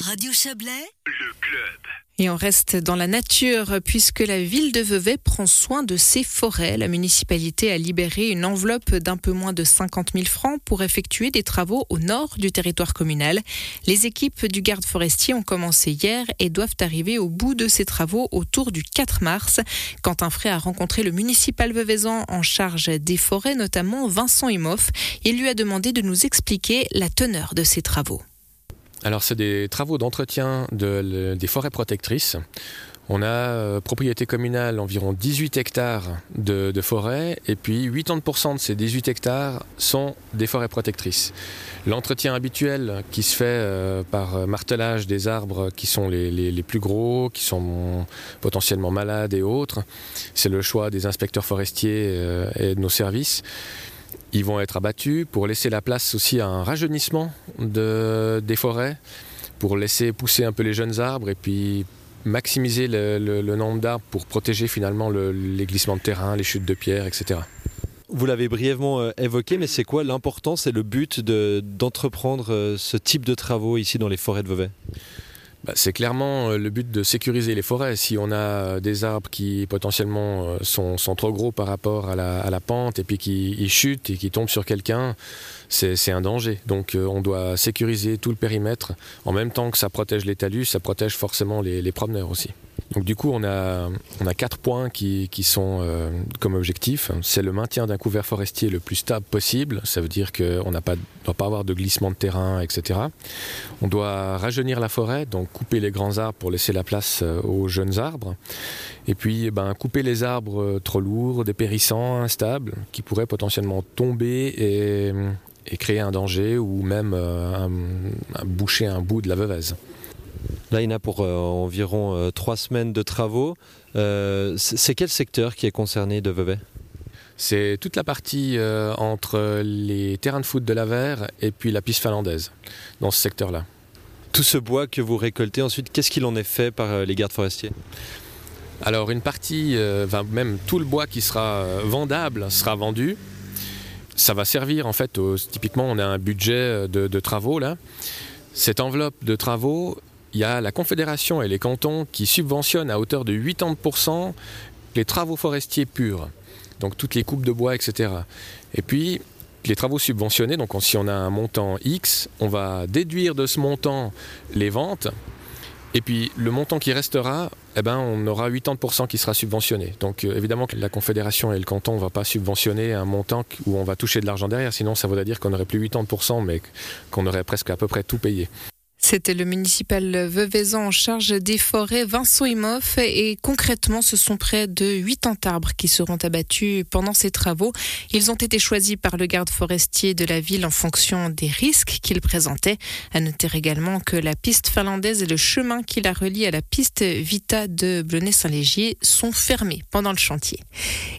Radio Chablais, le club. Et on reste dans la nature puisque la ville de Vevey prend soin de ses forêts. La municipalité a libéré une enveloppe d'un peu moins de 50 000 francs pour effectuer des travaux au nord du territoire communal. Les équipes du garde forestier ont commencé hier et doivent arriver au bout de ces travaux autour du 4 mars. Quentin Frey a rencontré le municipal veveysan en charge des forêts, notamment Vincent Imoff. Il lui a demandé de nous expliquer la teneur de ces travaux. Alors c'est des travaux d'entretien de, des forêts protectrices. On a euh, propriété communale environ 18 hectares de, de forêt et puis 80% de ces 18 hectares sont des forêts protectrices. L'entretien habituel qui se fait euh, par martelage des arbres qui sont les, plus gros, qui sont potentiellement malades et autres, c'est le choix des inspecteurs forestiers euh, et de nos services. Ils vont être abattus pour laisser la place aussi à un rajeunissement de, des forêts, pour laisser pousser un peu les jeunes arbres et puis maximiser le, nombre d'arbres pour protéger finalement le, les glissements de terrain, les chutes de pierres, etc. Vous l'avez brièvement euh, évoqué, mais c'est quoi l'importance et le but d'entreprendre de, ce type de travaux ici dans les forêts de Vevey? Bah, c'est clairement euh, le but de sécuriser les forêts. Si on a euh, des arbres qui potentiellement sont, sont trop gros par rapport à la, pente et puis qui chutent et qui tombent sur quelqu'un, c'est un danger. Donc on doit sécuriser tout le périmètre. En même temps que ça protège les talus, ça protège forcément les promeneurs aussi. Donc du coup, on a, on a quatre points qui, qui sont euh, comme objectif. C'est le maintien d'un couvert forestier le plus stable possible. Ça veut dire qu'on ne doit pas avoir de glissement de terrain, etc. On doit rajeunir la forêt, donc couper les grands arbres pour laisser la place aux jeunes arbres. Et puis, eh ben, couper les arbres trop lourds, dépérissants, instables, qui pourraient potentiellement tomber et, et créer un danger ou même euh, boucher un bout de la veuvez. Là, il y en a pour euh, environ euh, trois semaines de travaux. Euh, c'est quel secteur qui est concerné de Vevey? C'est toute la partie euh, entre les terrains de foot de la Verre et puis la piste finlandaise, dans ce secteur-là. Tout ce bois que vous récoltez ensuite, qu'est-ce qu'il en est fait par euh, les gardes forestiers? Alors une partie, euh, même tout le bois qui sera vendable sera vendu. Ça va servir en fait, typiquement on a un budget de, de travaux là. Cette enveloppe de travaux, il y a la Confédération et les cantons qui subventionnent à hauteur de 80% les travaux forestiers purs, donc toutes les coupes de bois, etc. Et puis, les travaux subventionnés, donc si on a un montant X, on va déduire de ce montant les ventes, et puis le montant qui restera, eh ben, on aura 80% qui sera subventionné. Donc euh, évidemment que la Confédération et le canton ne vont pas subventionner un montant où on va toucher de l'argent derrière, sinon ça voudrait dire qu'on n'aurait plus 80%, mais qu'on aurait presque à peu près tout payé. C'était le municipal Veveysan en charge des forêts, Vincent Imoff. Et concrètement, ce sont près de 80 arbres qui seront abattus pendant ces travaux. Ils ont été choisis par le garde forestier de la ville en fonction des risques qu'ils présentaient. À noter également que la piste finlandaise et le chemin qui la relie à la piste Vita de Blonay-Saint-Légier sont fermés pendant le chantier.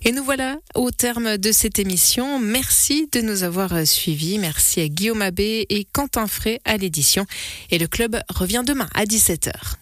Et nous voilà au terme de cette émission. Merci de nous avoir suivis. Merci à Guillaume Abbé et Quentin Frey à l'édition. Et le club revient demain à 17h.